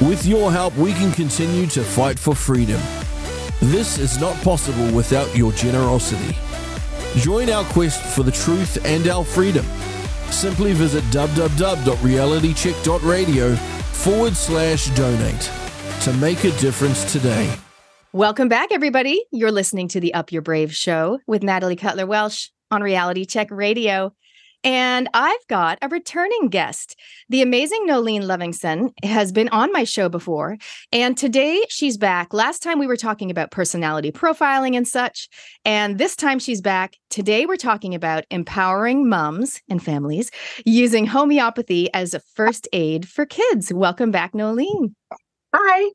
With your help, we can continue to fight for freedom. This is not possible without your generosity. Join our quest for the truth and our freedom. Simply visit www.realitycheck.radio forward slash donate to make a difference today. Welcome back, everybody. You're listening to the Up Your Brave show with Natalie Cutler Welsh on Reality Check Radio. And I've got a returning guest. The amazing Noeline Levinson has been on my show before. And today she's back. Last time we were talking about personality profiling and such. And this time she's back. Today we're talking about empowering moms and families using homeopathy as a first aid for kids. Welcome back, Noeline. Hi.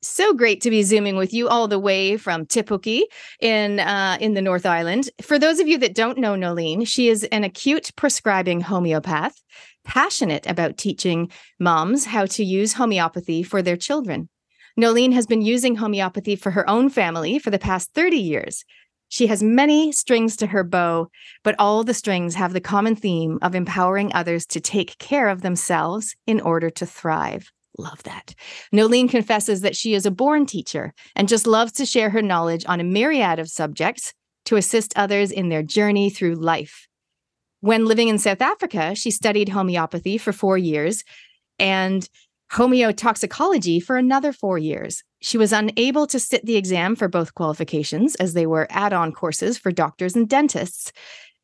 So great to be zooming with you all the way from Te Puke in uh, in the North Island. For those of you that don't know Noeline, she is an acute prescribing homeopath, passionate about teaching moms how to use homeopathy for their children. Noeline has been using homeopathy for her own family for the past 30 years. She has many strings to her bow, but all the strings have the common theme of empowering others to take care of themselves in order to thrive. Love that. Noeline confesses that she is a born teacher and just loves to share her knowledge on a myriad of subjects to assist others in their journey through life. When living in South Africa, she studied homeopathy for four years and homeotoxicology for another four years. She was unable to sit the exam for both qualifications, as they were add on courses for doctors and dentists.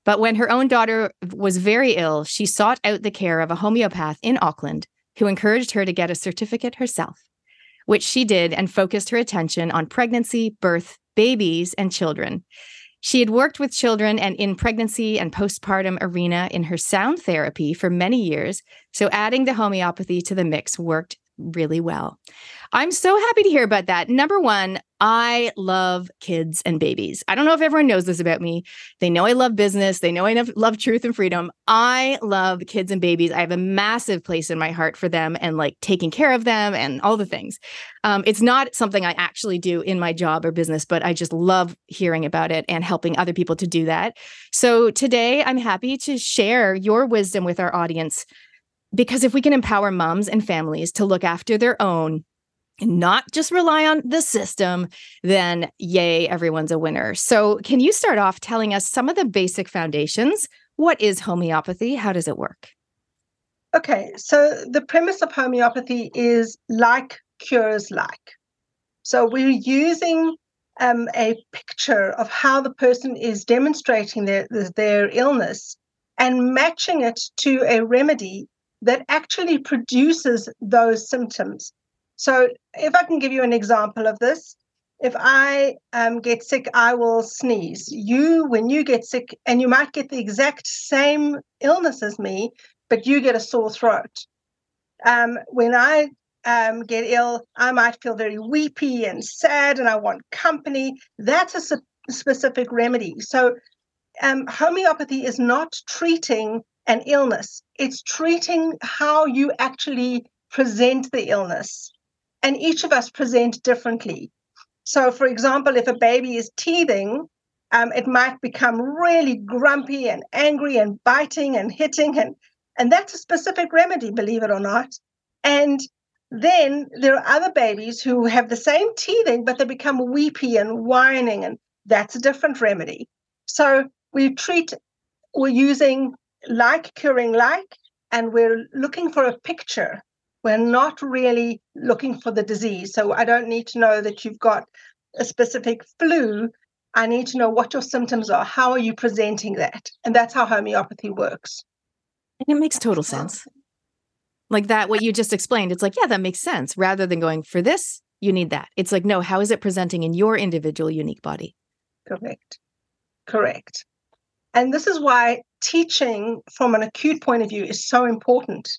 But when her own daughter was very ill, she sought out the care of a homeopath in Auckland who encouraged her to get a certificate herself, which she did and focused her attention on pregnancy, birth, babies, and children. She had worked with children and in pregnancy and postpartum arena in her sound therapy for many years, so adding the homeopathy to the mix worked really well. I'm so happy to hear about that. Number one, I love kids and babies. I don't know if everyone knows this about me. They know I love business, they know I love truth and freedom. I love kids and babies. I have a massive place in my heart for them and like taking care of them and all the things. Um, it's not something I actually do in my job or business, but I just love hearing about it and helping other people to do that. So today, I'm happy to share your wisdom with our audience because if we can empower moms and families to look after their own and not just rely on the system, then yay, everyone's a winner. So, can you start off telling us some of the basic foundations? What is homeopathy? How does it work? Okay, so the premise of homeopathy is like cures like. So, we're using um, a picture of how the person is demonstrating their, their illness and matching it to a remedy that actually produces those symptoms. So, if I can give you an example of this, if I um, get sick, I will sneeze. You, when you get sick, and you might get the exact same illness as me, but you get a sore throat. Um, when I um, get ill, I might feel very weepy and sad, and I want company. That's a su- specific remedy. So, um, homeopathy is not treating an illness, it's treating how you actually present the illness. And each of us present differently. So, for example, if a baby is teething, um, it might become really grumpy and angry and biting and hitting, and and that's a specific remedy, believe it or not. And then there are other babies who have the same teething, but they become weepy and whining, and that's a different remedy. So we treat, we're using like curing like, and we're looking for a picture. We're not really looking for the disease. So I don't need to know that you've got a specific flu. I need to know what your symptoms are. How are you presenting that? And that's how homeopathy works. And it makes total sense. Like that, what you just explained, it's like, yeah, that makes sense. Rather than going for this, you need that. It's like, no, how is it presenting in your individual unique body? Correct. Correct. And this is why teaching from an acute point of view is so important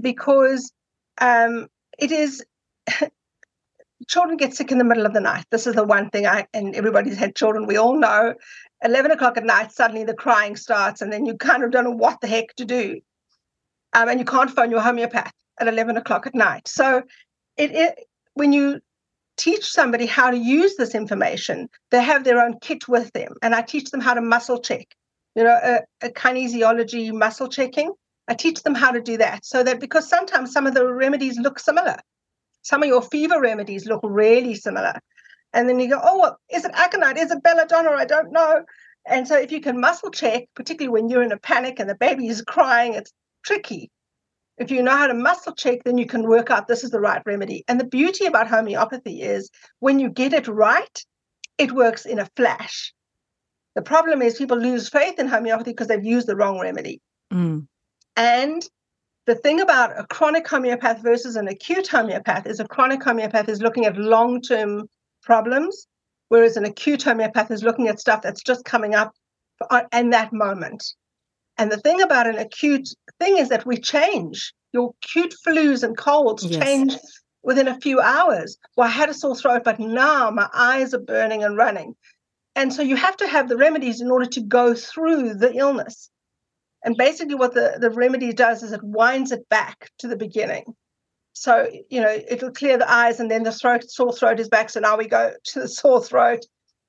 because um, it is children get sick in the middle of the night. This is the one thing I and everybody's had children. We all know. Eleven o'clock at night, suddenly the crying starts, and then you kind of don't know what the heck to do, um, and you can't phone your homeopath at eleven o'clock at night. So, it, it when you teach somebody how to use this information, they have their own kit with them, and I teach them how to muscle check you know, a, a kinesiology muscle checking. I teach them how to do that so that because sometimes some of the remedies look similar. Some of your fever remedies look really similar. And then you go, oh, well, is it aconite? Is it belladonna? I don't know. And so if you can muscle check, particularly when you're in a panic and the baby is crying, it's tricky. If you know how to muscle check, then you can work out this is the right remedy. And the beauty about homeopathy is when you get it right, it works in a flash. The problem is people lose faith in homeopathy because they've used the wrong remedy. Mm. And the thing about a chronic homeopath versus an acute homeopath is a chronic homeopath is looking at long term problems, whereas an acute homeopath is looking at stuff that's just coming up in that moment. And the thing about an acute thing is that we change. Your acute flus and colds yes. change within a few hours. Well, I had a sore throat, but now my eyes are burning and running. And so you have to have the remedies in order to go through the illness. And basically, what the, the remedy does is it winds it back to the beginning. So, you know, it'll clear the eyes and then the throat, sore throat is back. So now we go to the sore throat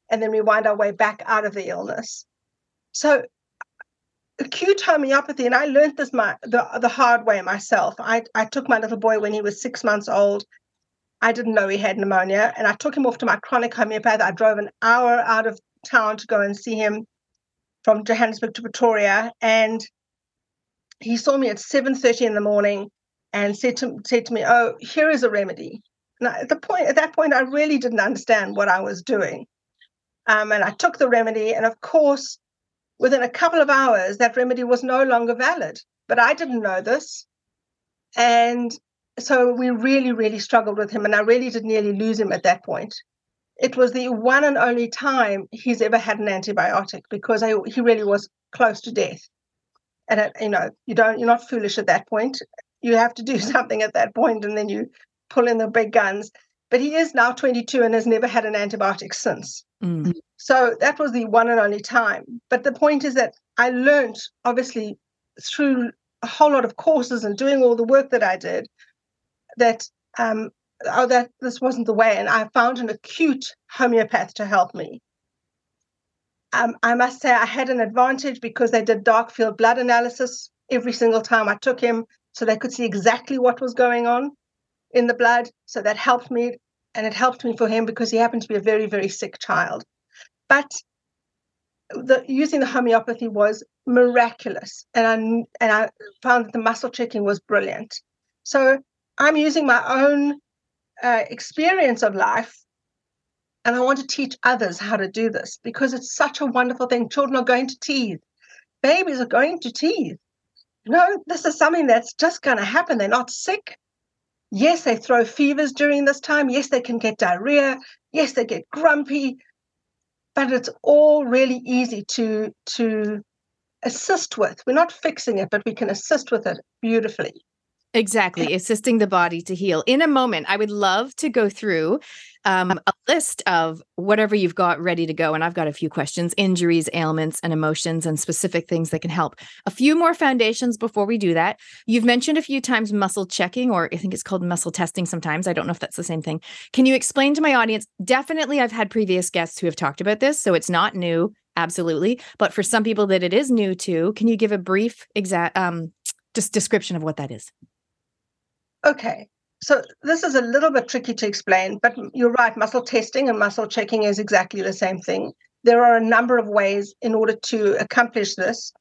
and then we wind our way back out of the illness. So acute homeopathy, and I learned this my the, the hard way myself. I, I took my little boy when he was six months old. I didn't know he had pneumonia, and I took him off to my chronic homeopath. I drove an hour out of town to go and see him from Johannesburg to Pretoria, and he saw me at seven thirty in the morning and said to said to me, "Oh, here is a remedy." And at the point at that point, I really didn't understand what I was doing, um, and I took the remedy, and of course within a couple of hours, that remedy was no longer valid. But I didn't know this. And so we really, really struggled with him. And I really did nearly lose him at that point. It was the one and only time he's ever had an antibiotic because I, he really was close to death. And it, you know, you don't, you're not foolish at that point. You have to do something at that point, and then you pull in the big guns. But he is now 22 and has never had an antibiotic since. Mm. So that was the one and only time. But the point is that I learned, obviously, through a whole lot of courses and doing all the work that I did, that um, oh, that this wasn't the way. And I found an acute homeopath to help me. Um, I must say I had an advantage because they did dark field blood analysis every single time I took him, so they could see exactly what was going on in the blood. So that helped me and it helped me for him because he happened to be a very, very sick child. But the, using the homeopathy was miraculous, and I and I found that the muscle checking was brilliant. So I'm using my own uh, experience of life, and I want to teach others how to do this because it's such a wonderful thing. Children are going to teeth, babies are going to teeth. Know, this is something that's just going to happen. They're not sick. Yes, they throw fevers during this time. Yes, they can get diarrhea. Yes, they get grumpy. But it's all really easy to to assist with. We're not fixing it, but we can assist with it beautifully. Exactly, assisting the body to heal. In a moment, I would love to go through um, a list of whatever you've got ready to go. And I've got a few questions injuries, ailments, and emotions, and specific things that can help. A few more foundations before we do that. You've mentioned a few times muscle checking, or I think it's called muscle testing sometimes. I don't know if that's the same thing. Can you explain to my audience? Definitely, I've had previous guests who have talked about this, so it's not new. Absolutely. But for some people that it is new to, can you give a brief exact um, just description of what that is? Okay. So this is a little bit tricky to explain, but you're right. Muscle testing and muscle checking is exactly the same thing. There are a number of ways in order to accomplish this.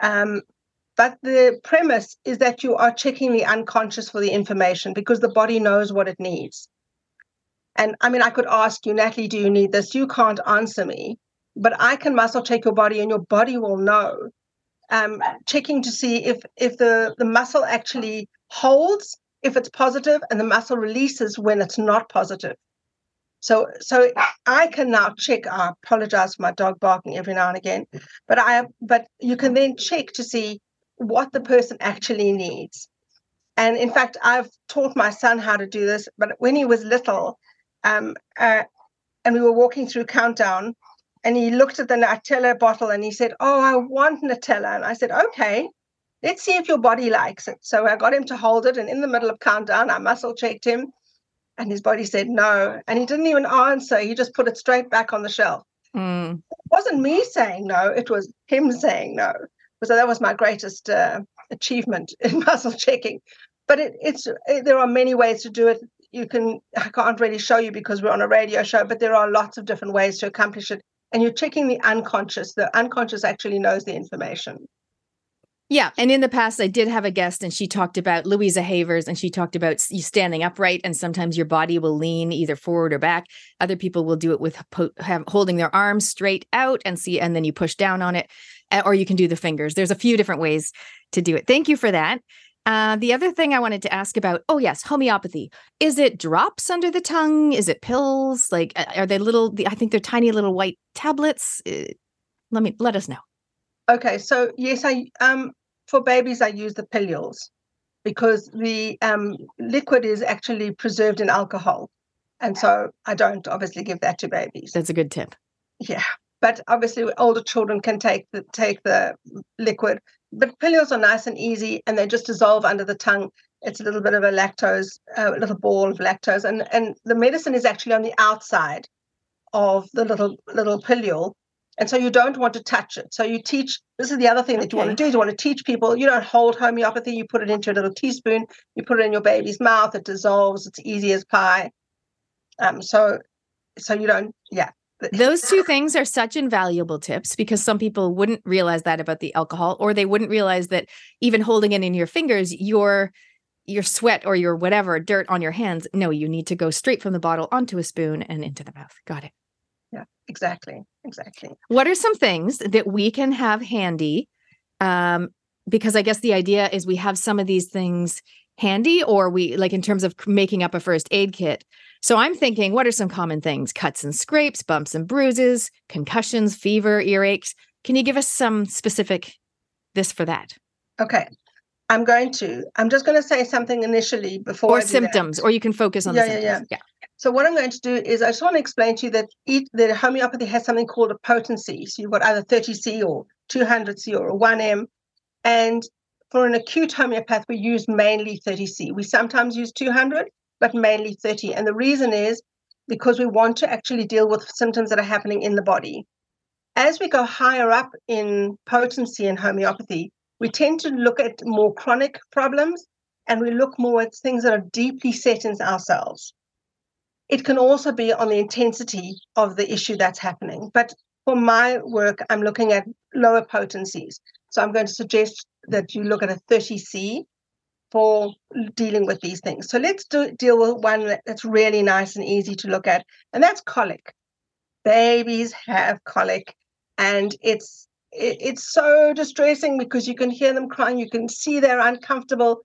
Um, but the premise is that you are checking the unconscious for the information because the body knows what it needs. And I mean, I could ask you, Natalie, do you need this? You can't answer me, but I can muscle check your body and your body will know. Um, checking to see if if the, the muscle actually holds if it's positive and the muscle releases when it's not positive. So so I can now check. I apologize for my dog barking every now and again, but I but you can then check to see what the person actually needs. And in fact, I've taught my son how to do this. But when he was little, um, uh, and we were walking through Countdown, and he looked at the Nutella bottle and he said, "Oh, I want Nutella." And I said, "Okay." Let's see if your body likes it. So I got him to hold it. And in the middle of countdown, I muscle checked him. And his body said no. And he didn't even answer. He just put it straight back on the shelf. Mm. It wasn't me saying no, it was him saying no. So that was my greatest uh, achievement in muscle checking. But it, it's it, there are many ways to do it. You can I can't really show you because we're on a radio show, but there are lots of different ways to accomplish it. And you're checking the unconscious. The unconscious actually knows the information. Yeah. And in the past, I did have a guest and she talked about Louisa Havers and she talked about you standing upright and sometimes your body will lean either forward or back. Other people will do it with have, holding their arms straight out and see, and then you push down on it, or you can do the fingers. There's a few different ways to do it. Thank you for that. Uh, the other thing I wanted to ask about oh, yes, homeopathy. Is it drops under the tongue? Is it pills? Like, are they little, I think they're tiny little white tablets. Uh, let me, let us know. Okay, so yes, I um for babies, I use the pilules because the um, liquid is actually preserved in alcohol. And so I don't obviously give that to babies. That's a good tip. Yeah. But obviously older children can take the take the liquid. But pilules are nice and easy and they just dissolve under the tongue. It's a little bit of a lactose, a little ball of lactose. And and the medicine is actually on the outside of the little little pilule. And so you don't want to touch it. So you teach this is the other thing that you want to do is you want to teach people you don't hold homeopathy, you put it into a little teaspoon, you put it in your baby's mouth, it dissolves, it's easy as pie. Um, so so you don't, yeah. Those two things are such invaluable tips because some people wouldn't realize that about the alcohol, or they wouldn't realize that even holding it in your fingers, your your sweat or your whatever dirt on your hands. No, you need to go straight from the bottle onto a spoon and into the mouth. Got it. Yeah, exactly. Exactly. What are some things that we can have handy? Um, because I guess the idea is we have some of these things handy, or we like in terms of making up a first aid kit. So I'm thinking, what are some common things? Cuts and scrapes, bumps and bruises, concussions, fever, earaches. Can you give us some specific this for that? Okay. I'm going to. I'm just going to say something initially before. Or symptoms, or you can focus on yeah, the symptoms. Yeah, yeah. So what I'm going to do is I just want to explain to you that each, the homeopathy has something called a potency. So you've got either 30C or 200C or a 1M. And for an acute homeopath, we use mainly 30C. We sometimes use 200, but mainly 30. And the reason is because we want to actually deal with symptoms that are happening in the body. As we go higher up in potency in homeopathy, we tend to look at more chronic problems and we look more at things that are deeply set in ourselves. It can also be on the intensity of the issue that's happening. But for my work, I'm looking at lower potencies. So I'm going to suggest that you look at a 30C for dealing with these things. So let's do, deal with one that's really nice and easy to look at, and that's colic. Babies have colic, and it's it, it's so distressing because you can hear them crying, you can see they're uncomfortable,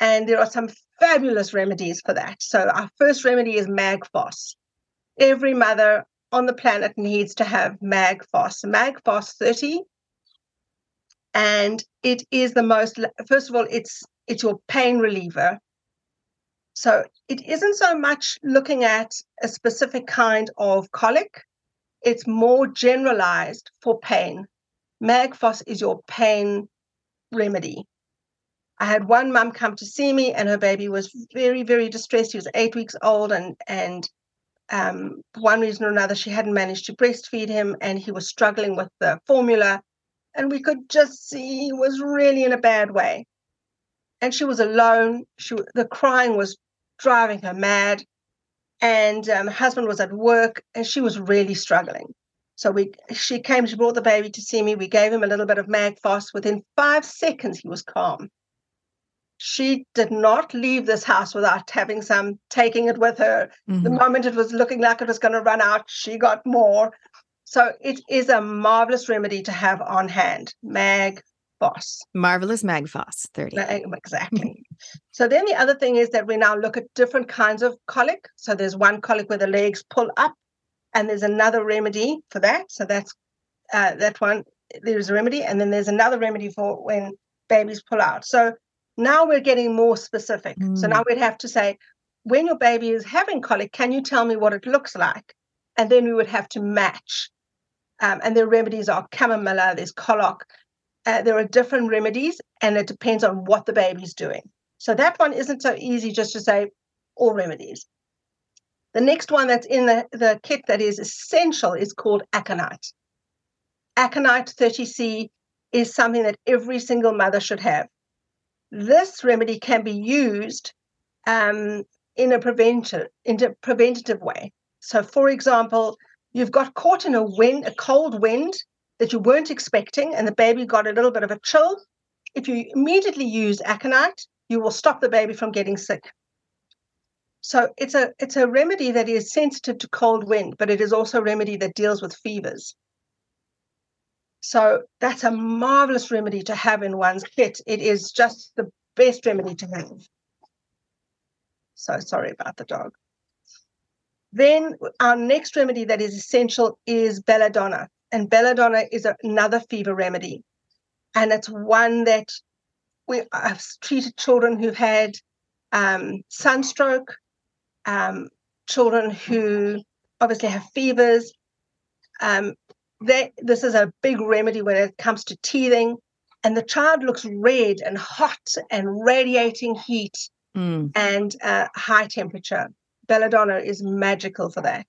and there are some fabulous remedies for that. So, our first remedy is Mag Phos. Every mother on the planet needs to have Mag Phos. Magfos 30. And it is the most, first of all, it's it's your pain reliever. So it isn't so much looking at a specific kind of colic, it's more generalized for pain. Mag Phos is your pain remedy. I had one mum come to see me, and her baby was very, very distressed. He was eight weeks old, and and um, for one reason or another, she hadn't managed to breastfeed him, and he was struggling with the formula, and we could just see he was really in a bad way. And she was alone. She the crying was driving her mad, and um, her husband was at work, and she was really struggling. So we, she came, she brought the baby to see me. We gave him a little bit of Mag Phos. Within five seconds, he was calm she did not leave this house without having some, taking it with her. Mm-hmm. The moment it was looking like it was going to run out, she got more. So it is a marvelous remedy to have on hand. Mag Phos. Marvelous Mag Phos 30. Exactly. so then the other thing is that we now look at different kinds of colic. So there's one colic where the legs pull up, and there's another remedy for that. So that's uh, that one. There's a remedy, and then there's another remedy for when babies pull out. So now we're getting more specific. Mm. So now we'd have to say, when your baby is having colic, can you tell me what it looks like? And then we would have to match. Um, and the remedies are chamomilla, there's Coloc. Uh, there are different remedies, and it depends on what the baby's doing. So that one isn't so easy just to say all remedies. The next one that's in the, the kit that is essential is called aconite. Aconite 30C is something that every single mother should have this remedy can be used um, in a prevention, in a preventative way. So, for example, you've got caught in a wind, a cold wind that you weren't expecting, and the baby got a little bit of a chill. If you immediately use aconite, you will stop the baby from getting sick. So it's a it's a remedy that is sensitive to cold wind, but it is also a remedy that deals with fevers. So that's a marvelous remedy to have in one's kit. It is just the best remedy to have. So sorry about the dog. Then our next remedy that is essential is belladonna. And belladonna is another fever remedy. And it's one that we have treated children who've had um, sunstroke, um, children who obviously have fevers. Um, that this is a big remedy when it comes to teething, and the child looks red and hot and radiating heat mm. and uh, high temperature. Belladonna is magical for that.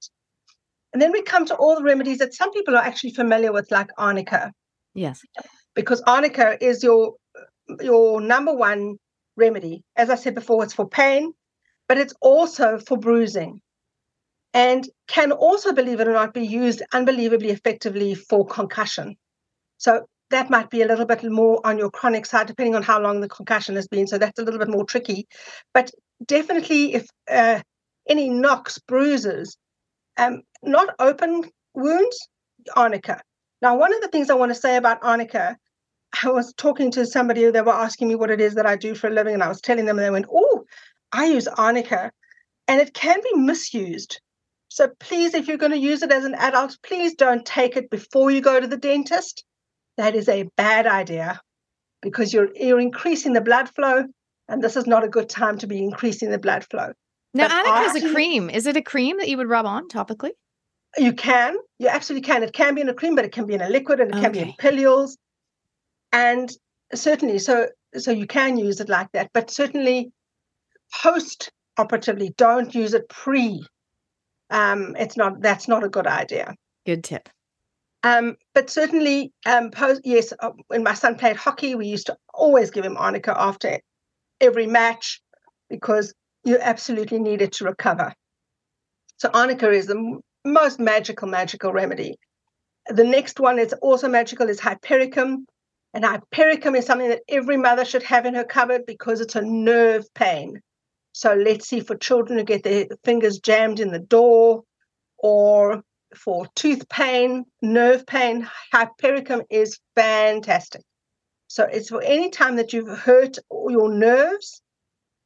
And then we come to all the remedies that some people are actually familiar with, like arnica. Yes. Because arnica is your your number one remedy. As I said before, it's for pain, but it's also for bruising and can also, believe it or not, be used unbelievably effectively for concussion. So that might be a little bit more on your chronic side, depending on how long the concussion has been. So that's a little bit more tricky. But definitely, if uh, any knocks, bruises, um, not open wounds, arnica. Now, one of the things I want to say about arnica, I was talking to somebody, they were asking me what it is that I do for a living, and I was telling them, and they went, Oh, I use arnica, and it can be misused. So please, if you're going to use it as an adult, please don't take it before you go to the dentist. That is a bad idea because you're you're increasing the blood flow, and this is not a good time to be increasing the blood flow. Now, arnica has a cream. Is it a cream that you would rub on topically? You can. You absolutely can. It can be in a cream, but it can be in a liquid, and it okay. can be in pilules. And certainly, so so you can use it like that. But certainly, post operatively, don't use it pre um, it's not that's not a good idea. Good tip. Um, but certainly, um, post, yes, uh, when my son played hockey, we used to always give him arnica after every match because you absolutely need it to recover. So arnica is the m- most magical, magical remedy. The next one is also magical is hypericum. And hypericum is something that every mother should have in her cupboard because it's a nerve pain. So let's see for children who get their fingers jammed in the door or for tooth pain, nerve pain, hypericum is fantastic. So it's for any time that you've hurt your nerves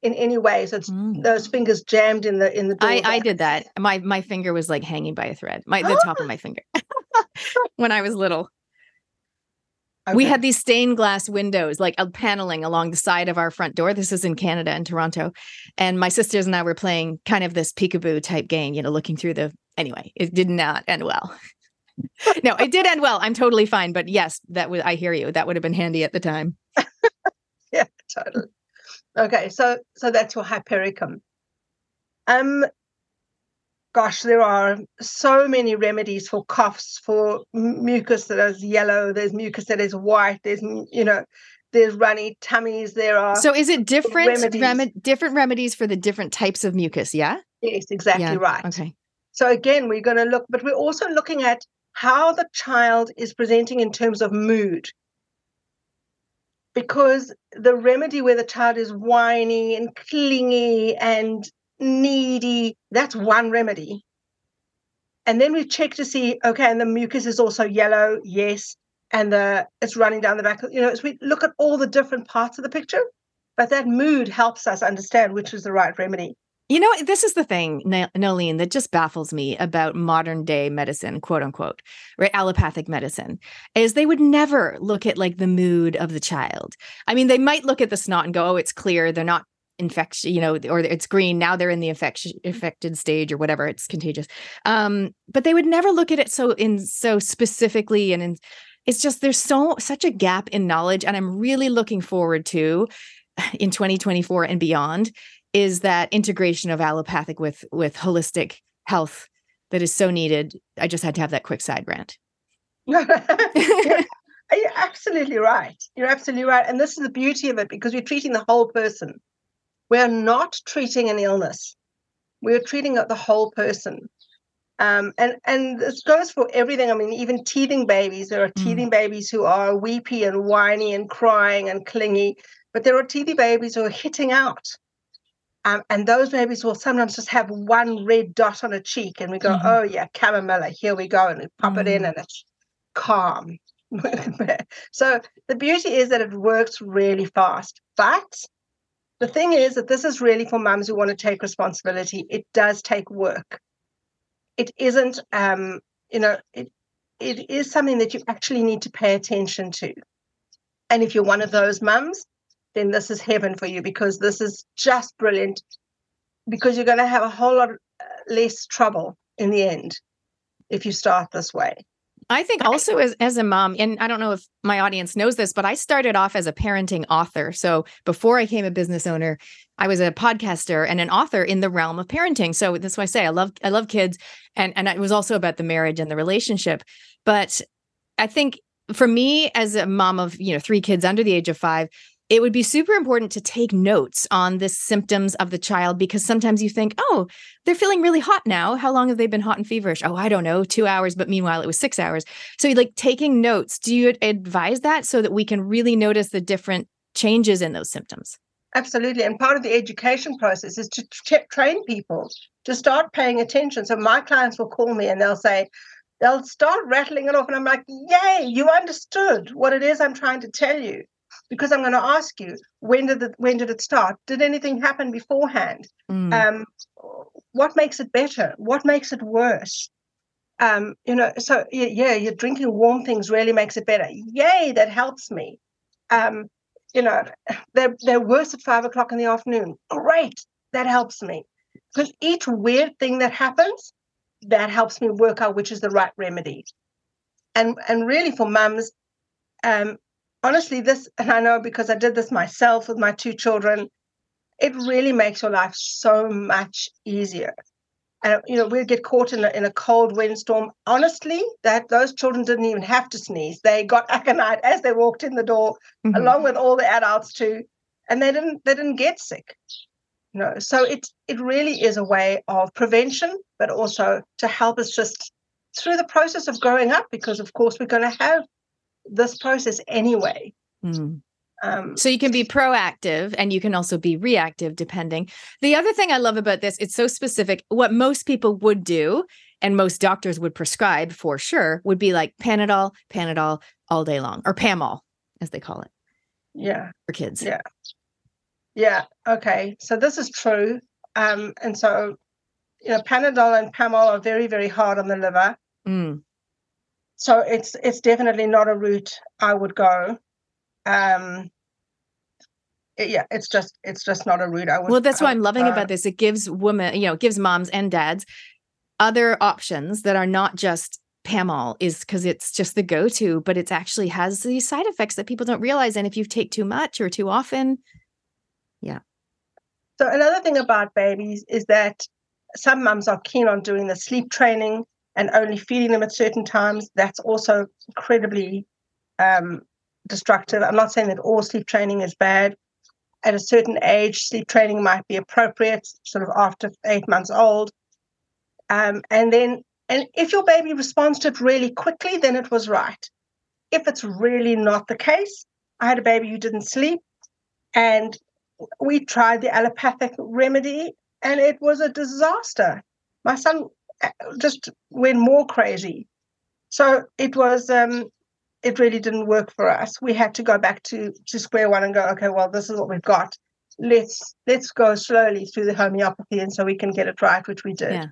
in any way. So it's mm. those fingers jammed in the in the door. I, I did that. My my finger was like hanging by a thread. My the top of my finger when I was little. Okay. We had these stained glass windows, like a paneling along the side of our front door. This is in Canada in Toronto. And my sisters and I were playing kind of this peekaboo type game, you know, looking through the anyway, it did not end well. no, it did end well. I'm totally fine. But yes, that was I hear you. That would have been handy at the time. yeah, totally. Okay, so so that's your hypericum. Um gosh, there are so many remedies for coughs, for mucus that is yellow, there's mucus that is white, there's, you know, there's runny tummies, there are. So is it different remedies. Rem- different remedies for the different types of mucus? Yeah. Yes, exactly yeah. right. Okay. So again, we're going to look, but we're also looking at how the child is presenting in terms of mood. Because the remedy where the child is whiny and clingy and needy. That's one remedy. And then we check to see, okay, and the mucus is also yellow, yes, and the it's running down the back. You know, as we look at all the different parts of the picture, but that mood helps us understand which is the right remedy. You know, this is the thing, Noeline, that just baffles me about modern day medicine, quote unquote, right? Allopathic medicine is they would never look at like the mood of the child. I mean, they might look at the snot and go, oh, it's clear. They're not infection, you know, or it's green. Now they're in the infection affected stage or whatever. It's contagious. Um, but they would never look at it so in so specifically and in, it's just there's so such a gap in knowledge, and I'm really looking forward to in 2024 and beyond is that integration of allopathic with with holistic health that is so needed. I just had to have that quick side rant. You're absolutely right. You're absolutely right. And this is the beauty of it because we're treating the whole person. We're not treating an illness. We're treating the whole person. Um, and and this goes for everything. I mean, even teething babies. There are mm. teething babies who are weepy and whiny and crying and clingy, but there are teething babies who are hitting out. Um, and those babies will sometimes just have one red dot on a cheek, and we go, mm-hmm. "Oh yeah, Chamomilla, here we go," and we pop mm. it in, mm. and it's calm. so the beauty is that it works really fast. But the thing is that this is really for mums who want to take responsibility. It does take work. It isn't, um, you know, it it is something that you actually need to pay attention to. And if you're one of those mums, then this is heaven for you because this is just brilliant. Because you're going to have a whole lot uh, less trouble in the end if you start this way. I think also as, as a mom, and I don't know if my audience knows this, but I started off as a parenting author. So before I became a business owner, I was a podcaster and an author in the realm of parenting. So that's why I say I love I love kids, and and it was also about the marriage and the relationship. But I think for me as a mom of you know three kids under the age of five, it would be super important to take notes on the symptoms of the child because sometimes you think, oh, they're feeling really hot now. How long have they been hot and feverish? Oh, I don't know, two hours, but meanwhile it was six hours. So, like taking notes, do you advise that so that we can really notice the different changes in those symptoms? Absolutely. And part of the education process is to t- train people to start paying attention. So, my clients will call me and they'll say, they'll start rattling it off. And I'm like, yay, you understood what it is I'm trying to tell you because I'm going to ask you when did it when did it start? Did anything happen beforehand? Mm. Um, what makes it better? What makes it worse? Um, you know, so yeah, yeah, you're drinking warm things really makes it better. Yay, that helps me. Um, you know, they're they're worse at five o'clock in the afternoon. Great, that helps me. Because each weird thing that happens, that helps me work out which is the right remedy. And and really for mums, um, honestly, this, and I know because I did this myself with my two children, it really makes your life so much easier. And you know, we'd get caught in a, in a cold windstorm. Honestly, that those children didn't even have to sneeze; they got aconite as they walked in the door, mm-hmm. along with all the adults too, and they didn't they didn't get sick. You know, so it it really is a way of prevention, but also to help us just through the process of growing up, because of course we're going to have this process anyway. Mm. Um, so you can be proactive and you can also be reactive depending. The other thing I love about this, it's so specific. What most people would do and most doctors would prescribe for sure would be like Panadol, Panadol all day long or Pamol as they call it. Yeah. For kids. Yeah. Yeah. Okay. So this is true. Um, and so, you know, Panadol and Pamol are very, very hard on the liver. Mm so it's it's definitely not a route I would go. Um, yeah, it's just it's just not a route I would. Well, that's what I'm loving about this. It gives women, you know, gives moms and dads other options that are not just Pamol is because it's just the go-to, but it actually has these side effects that people don't realize. And if you take too much or too often, yeah. So another thing about babies is that some mums are keen on doing the sleep training and only feeding them at certain times, that's also incredibly um, destructive. I'm not saying that all sleep training is bad. At a certain age, sleep training might be appropriate, sort of after eight months old. Um, and then, and if your baby responds to it really quickly, then it was right. If it's really not the case, I had a baby who didn't sleep, and we tried the allopathic remedy, and it was a disaster. My son just went more crazy. So it was um, it really didn't work for us. We had to go back to to square one and go, okay, well, this is what we've got. Let's let's go slowly through the homeopathy, and so we can get it right, which we did. Yeah.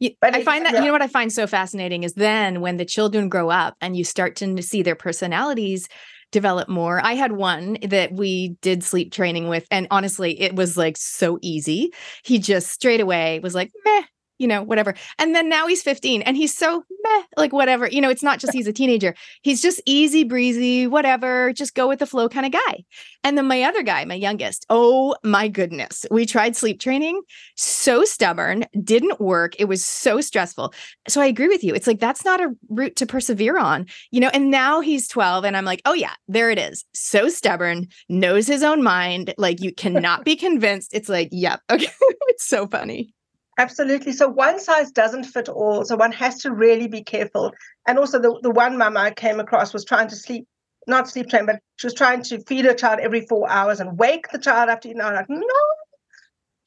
You, but I find that yeah. you know what I find so fascinating is then when the children grow up and you start to see their personalities develop more. I had one that we did sleep training with, and honestly, it was like so easy. He just straight away was like, meh, you know, whatever. And then now he's 15 and he's so meh, like whatever. You know, it's not just he's a teenager. He's just easy breezy, whatever, just go with the flow kind of guy. And then my other guy, my youngest, oh my goodness. We tried sleep training, so stubborn, didn't work. It was so stressful. So I agree with you. It's like that's not a route to persevere on, you know. And now he's 12 and I'm like, "Oh yeah, there it is. So stubborn, knows his own mind, like you cannot be convinced." It's like, "Yep, okay." it's so funny. Absolutely. So one size doesn't fit all. So one has to really be careful. And also the, the one mum I came across was trying to sleep, not sleep train, but she was trying to feed her child every four hours and wake the child after to, you know, like, no,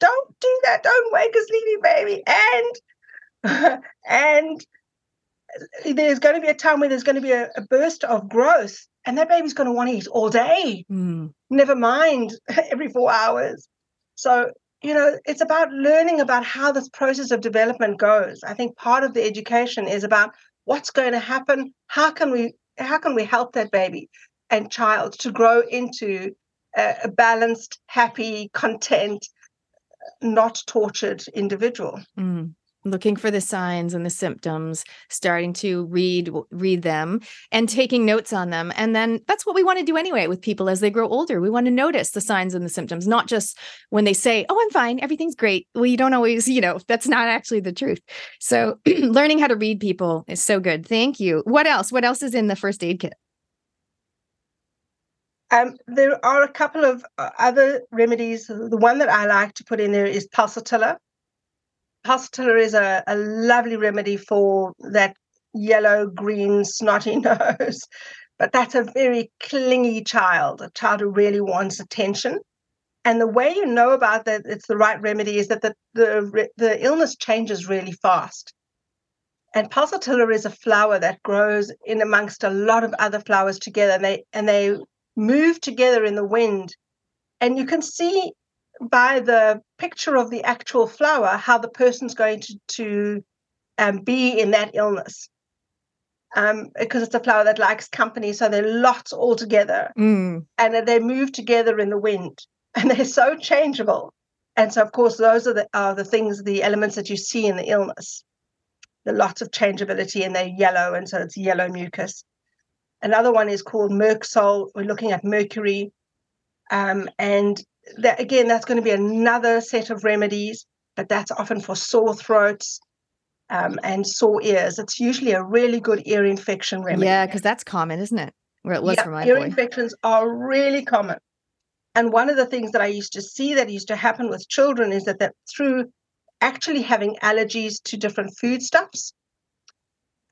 don't do that. Don't wake a sleepy baby. And and there's going to be a time where there's going to be a, a burst of growth and that baby's going to want to eat all day. Mm. Never mind every four hours. So you know, it's about learning about how this process of development goes. I think part of the education is about what's going to happen. How can we how can we help that baby and child to grow into a, balanced, happy, content, not tortured individual? Mm looking for the signs and the symptoms starting to read read them and taking notes on them. And then that's what we want to do anyway with people as they grow older. We want to notice the signs and the symptoms not just when they say oh i'm fine everything's great. Well you don't always you know that's not actually the truth. So learning how to read people is so good. Thank you. What else? What else is in the first aid kit? Um, there are a couple of uh, other remedies. The one that I like to put in there is pulsatilla. Pulsatilla is a, a lovely remedy for that yellow, green, snotty nose. But that's a very clingy child, a child who really wants attention. And the way you know about that it's the right remedy is that the, the, the illness changes really fast. And pulsatilla is a flower that grows in amongst a lot of other flowers together, and they and they move together in the wind. And you can see by the picture of the actual flower how the person's going to, to um, be in that illness. Um, because it's a flower that likes company, so they're lots all together, mm. and they move together in the wind, and they're so changeable. And so, of course, those are the are the things, the elements that you see in the illness. The lots of changeability, and they're yellow, and so it's yellow mucus. Another one is called Merc Sol. We're looking at mercury, um, and that again, that's going to be another set of remedies, but that's often for sore throats um, and sore ears. It's usually a really good ear infection remedy. Yeah, because that's common, isn't it? Where it was yeah, for my ear boy. infections are really common. And one of the things that I used to see that used to happen with children is that, that through actually having allergies to different foodstuffs,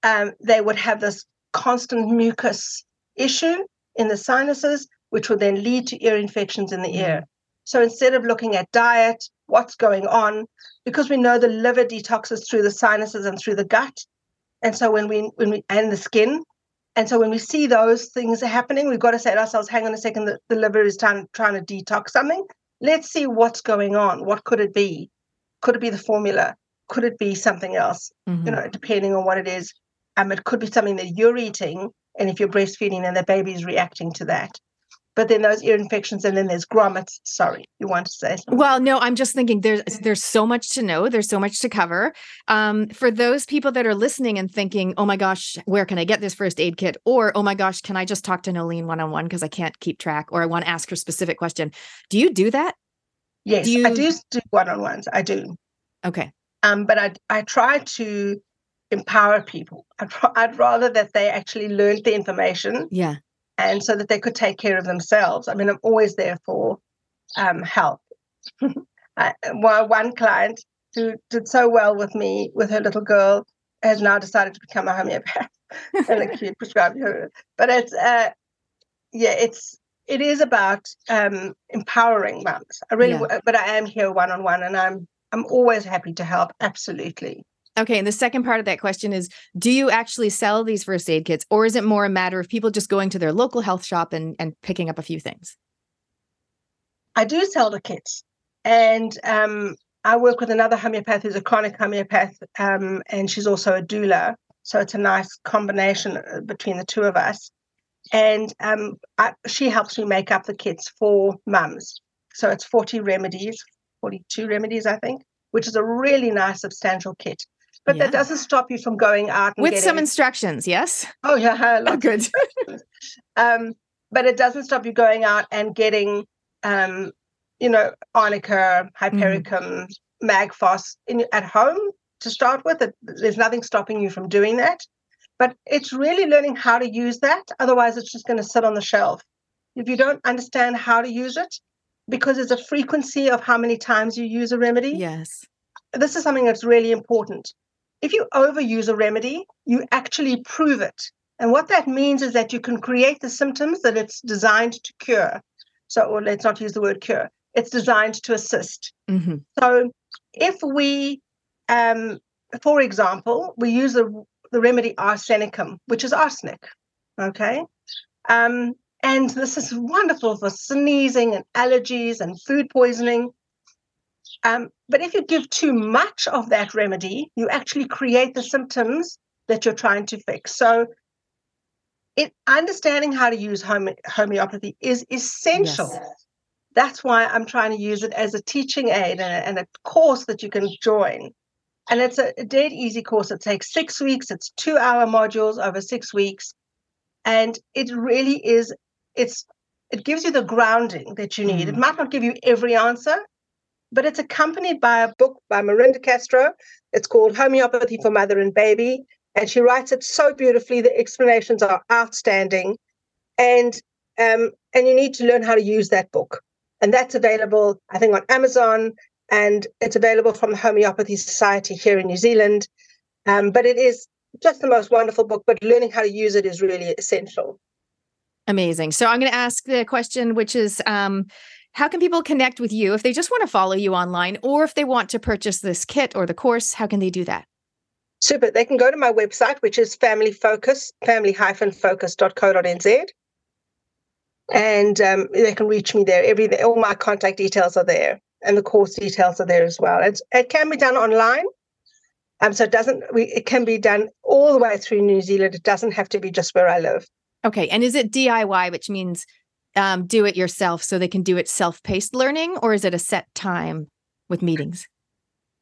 um, they would have this constant mucus issue in the sinuses, which would then lead to ear infections in the ear. So instead of looking at diet, what's going on, because we know the liver detoxes through the sinuses and through the gut, and so when we when we and the skin, and so when we see those things happening, we've got to say to ourselves, "Hang on a second, the, the liver is trying trying to detox something. Let's see what's going on. What could it be? Could it be the formula? Could it be something else? Mm-hmm. You know, depending on what it is. Um, it could be something that you're eating, and if you're breastfeeding, then the baby is reacting to that but then those ear infections and then there's grommets sorry you want to say something? well no i'm just thinking there's there's so much to know there's so much to cover. Um, for those people that are listening and thinking oh my gosh where can i get this first aid kit? or oh my gosh can i just talk to Noeline one-on-one because i can't keep track? or i want to ask her specific question. Do you do that? Yes do you... i do do one-on-ones i do. Okay. Um, but i i try to empower people. I'd, I'd rather that they actually learned the information yeah and so that they could take care of themselves. I mean, I'm always there for um, help. I, well, one client who did so well with me with her little girl has now decided to become a homeopath and a cute prescribed her. But it's uh, yeah, it's it is about um, empowering mums. I really, yeah. but I am here one on one, and I'm I'm always happy to help. Absolutely. Okay. And the second part of that question is Do you actually sell these first aid kits, or is it more a matter of people just going to their local health shop and, and picking up a few things? I do sell the kits. And um, I work with another homeopath who's a chronic homeopath, um, and she's also a doula. So it's a nice combination uh, between the two of us. And um, I, she helps me make up the kits for mums. So it's 40 remedies, 42 remedies, I think which is a really nice substantial kit. But Yeah. that doesn't stop you from going out and With getting, some instructions, yes? oh yeah, Oh, good. um, but it doesn't stop you going out and getting, um, you know, arnica, hypericum, Mag Phos in, at home to start with. It, there's nothing stopping you from doing that. But it's really learning how to use that. Otherwise, it's just going to sit on the shelf. If you don't understand how to use it, because there's a frequency of how many times you use a remedy, Yes. this is something that's really important. If you overuse a remedy, you actually prove it. And what that means is that you can create the symptoms that it's designed to cure. So, or let's not use the word cure, it's designed to assist. hmm So, if we, um, for example, we use the, the remedy arsenicum, which is arsenic, okay? Um, and this is wonderful for sneezing and allergies and food poisoning. Um, but if you give too much of that remedy, you actually create the symptoms that you're trying to fix. So, it, understanding how to use home, homeopathy is essential. Yes. That's why I'm trying to use it as a teaching aid and a, and a course that you can join. And it's a, a dead easy course. It takes six weeks. It's two hour modules over six weeks. And it really is, it's it gives you the grounding that you need. It might not give you every answer, but it's accompanied by a book by Miranda Castro. It's called Homeopathy for Mother and Baby. And she writes it so beautifully. The explanations are outstanding. And um, and you need to learn how to use that book. And that's available, I think, on Amazon, and it's available from the Homeopathy Society here in New Zealand. Um, but it is just the most wonderful book, but learning how to use it is really essential. Amazing. So I'm going to ask the question, which is um, how can people connect with you if they just want to follow you online or if they want to purchase this kit or the course? How can they do that? Super. They can go to my website, which is family focus, family-focus.co.nz. And um, they can reach me there. Every all my contact details are there, and the course details are there as well. It's, it can be done online, um, so it doesn't. We, it can be done all the way through New Zealand. It doesn't have to be just where I live. Okay. And is it DIY, which means um, do it yourself so they can do it self paced learning, or is it a set time with meetings?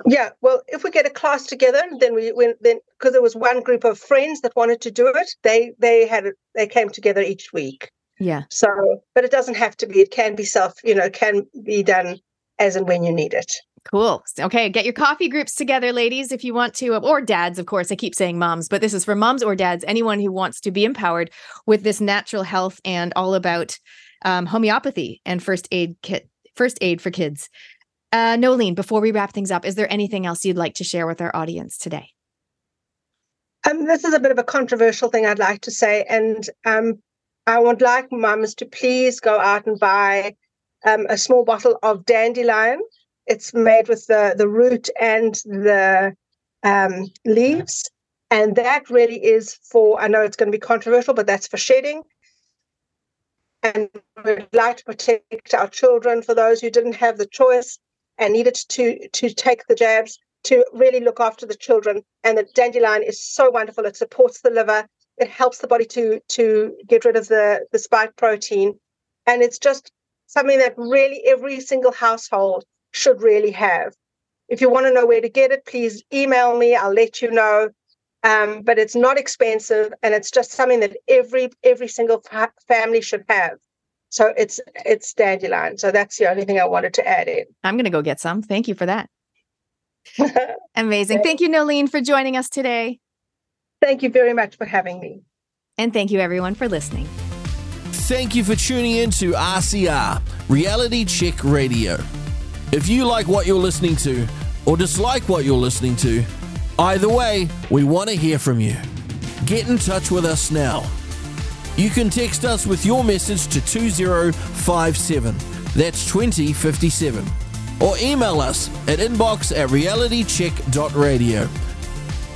Yeah, well, if we get a class together, then we when then because there was one group of friends that wanted to do it, they they had it, they came together each week. Yeah. So, but it doesn't have to be. It can be self, you know, can be done as and when you need it. Cool. Okay, get your coffee groups together, ladies, if you want to, or dads, of course. I keep saying moms, but this is for moms or dads, anyone who wants to be empowered with this natural health and all about um, homeopathy and first aid kit, first aid for kids. Uh, Noeline, before we wrap things up, is there anything else you'd like to share with our audience today? Um, this is a bit of a controversial thing I'd like to say, and um, I would like mums to please go out and buy um, a small bottle of dandelion. It's made with the the root and the um, leaves, and that really is for. I know it's going to be controversial, but that's for shedding. And we'd like to protect our children for those who didn't have the choice and needed to to take the jabs to really look after the children. And the dandelion is so wonderful. It supports the liver. It helps the body to to get rid of the the spike protein, and it's just something that really every single household should really have. If you want to know where to get it, please email me. I'll let you know. Um, but it's not expensive, and it's just something that every every single fa- family should have. So it's it's dandelion. So that's the only thing I wanted to add in. I'm going to go get some. Thank you for that. Amazing. Thank you, Noeline, for joining us today. Thank you very much for having me. And thank you, everyone, for listening. Thank you for tuning in to RCR, Reality Check Radio. If you like what you're listening to or dislike what you're listening to, either way, we want to hear from you. Get in touch with us now. You can text us with your message to 2057, that's 2057, or email us at inbox at realitycheck.radio.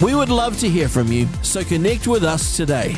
We would love to hear from you, so connect with us today.